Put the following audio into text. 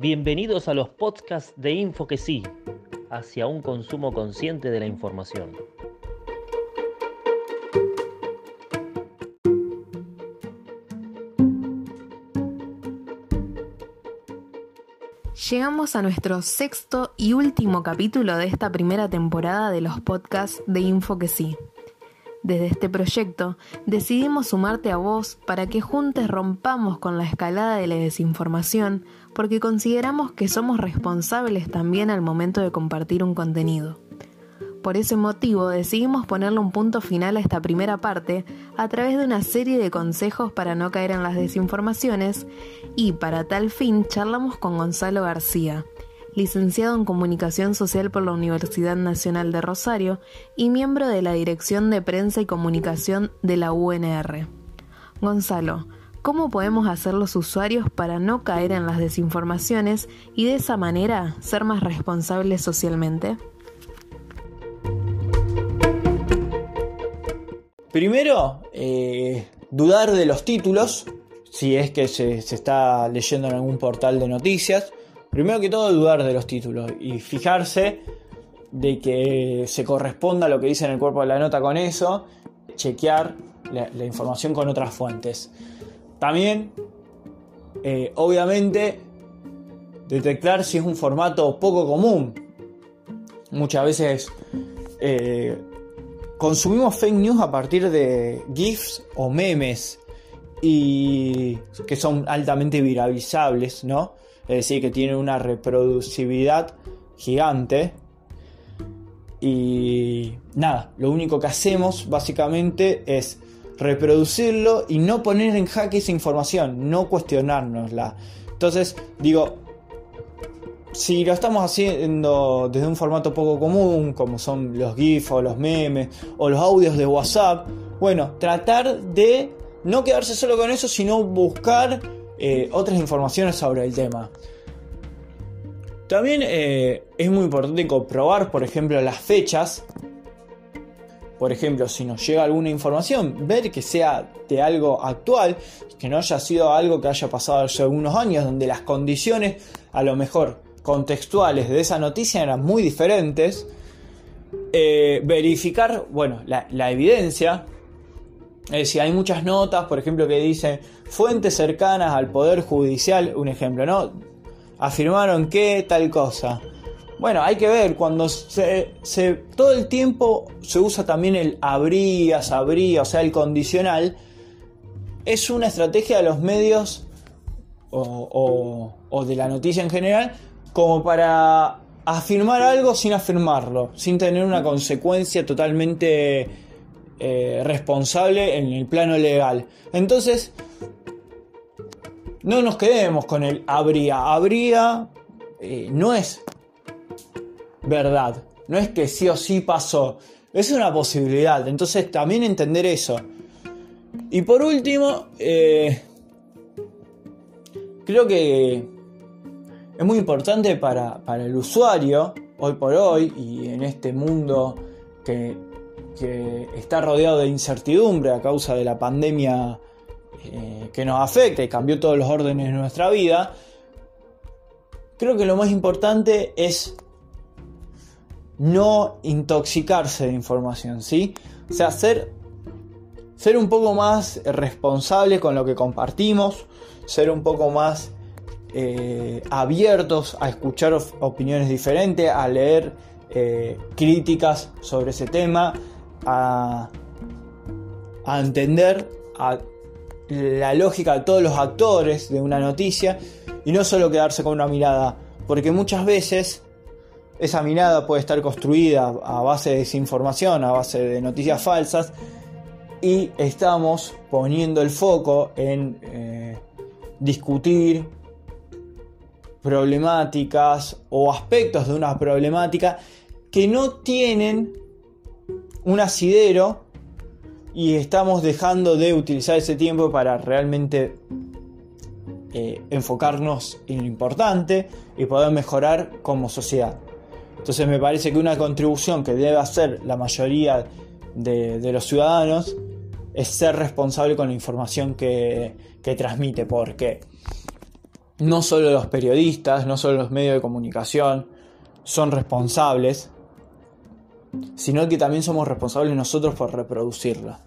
Bienvenidos a los podcasts de Info que sí, hacia un consumo consciente de la información. Llegamos a nuestro sexto y último capítulo de esta primera temporada de los podcasts de Info que sí. Desde este proyecto decidimos sumarte a vos para que juntos rompamos con la escalada de la desinformación porque consideramos que somos responsables también al momento de compartir un contenido. Por ese motivo decidimos ponerle un punto final a esta primera parte a través de una serie de consejos para no caer en las desinformaciones y para tal fin charlamos con Gonzalo García, licenciado en Comunicación Social por la Universidad Nacional de Rosario y miembro de la Dirección de Prensa y Comunicación de la UNR. Gonzalo, ¿cómo podemos hacer los usuarios para no caer en las desinformaciones y de esa manera ser más responsables socialmente? Primero, eh, dudar de los títulos, si es que se, está leyendo en algún portal de noticias. Primero que todo, dudar de los títulos y fijarse de que se corresponda lo que dice en el cuerpo de la nota con eso, chequear la, información con otras fuentes. También, eh, obviamente, detectar si es un formato poco común. Muchas veces eh, consumimos fake news a partir de GIFs o memes y que son altamente viralizables, ¿no? Es decir, que tienen una reproducibilidad gigante. Y nada, lo único que hacemos básicamente es reproducirlo y no poner en jaque esa información, no cuestionárnosla. Entonces, digo, si lo estamos haciendo desde un formato poco común, como son los GIFs o los memes o los audios de WhatsApp, bueno, tratar de no quedarse solo con eso, sino buscar eh, otras informaciones sobre el tema. También eh, es muy importante comprobar, por ejemplo, las fechas. Por ejemplo, si nos llega alguna información, ver que sea de algo actual, que no haya sido algo que haya pasado hace algunos años, donde las condiciones a lo mejor contextuales de esa noticia eran muy diferentes. Eh, verificar, bueno, la, evidencia. Es decir, hay muchas notas, por ejemplo, que dicen fuentes cercanas al Poder Judicial, un ejemplo, ¿no? Afirmaron que tal cosa. Bueno, hay que ver, cuando se, todo el tiempo se usa también el habría, sabría, o sea, el condicional, es una estrategia de los medios o, o de la noticia en general como para afirmar algo sin afirmarlo, sin tener una consecuencia totalmente eh, responsable en el plano legal. Entonces, no nos quedemos con el habría. Habría eh, no es verdad, no es que sí o sí pasó, es una posibilidad. Entonces, también entender eso. Y por último, eh, creo que es muy importante para, el usuario, hoy por hoy, y en este mundo que, está rodeado de incertidumbre a causa de la pandemia eh, que nos afecta y cambió todos los órdenes de nuestra vida, creo que lo más importante es no intoxicarse de información, ¿sí? O sea, ser, ser un poco más responsable con lo que compartimos, ser un poco más eh, abiertos a escuchar opiniones diferentes, a leer eh, críticas sobre ese tema, a, entender la lógica de todos los actores de una noticia y no solo quedarse con una mirada, porque muchas veces esa mirada puede estar construida a base de desinformación, a base de noticias falsas, y estamos poniendo el foco en eh, discutir problemáticas o aspectos de una problemática que no tienen un asidero y estamos dejando de utilizar ese tiempo para realmente eh, enfocarnos en lo importante y poder mejorar como sociedad. Entonces me parece que una contribución que debe hacer la mayoría de, los ciudadanos es ser responsable con la información que, que transmite, porque no solo los periodistas, no solo los medios de comunicación son responsables, sino que también somos responsables nosotros por reproducirla.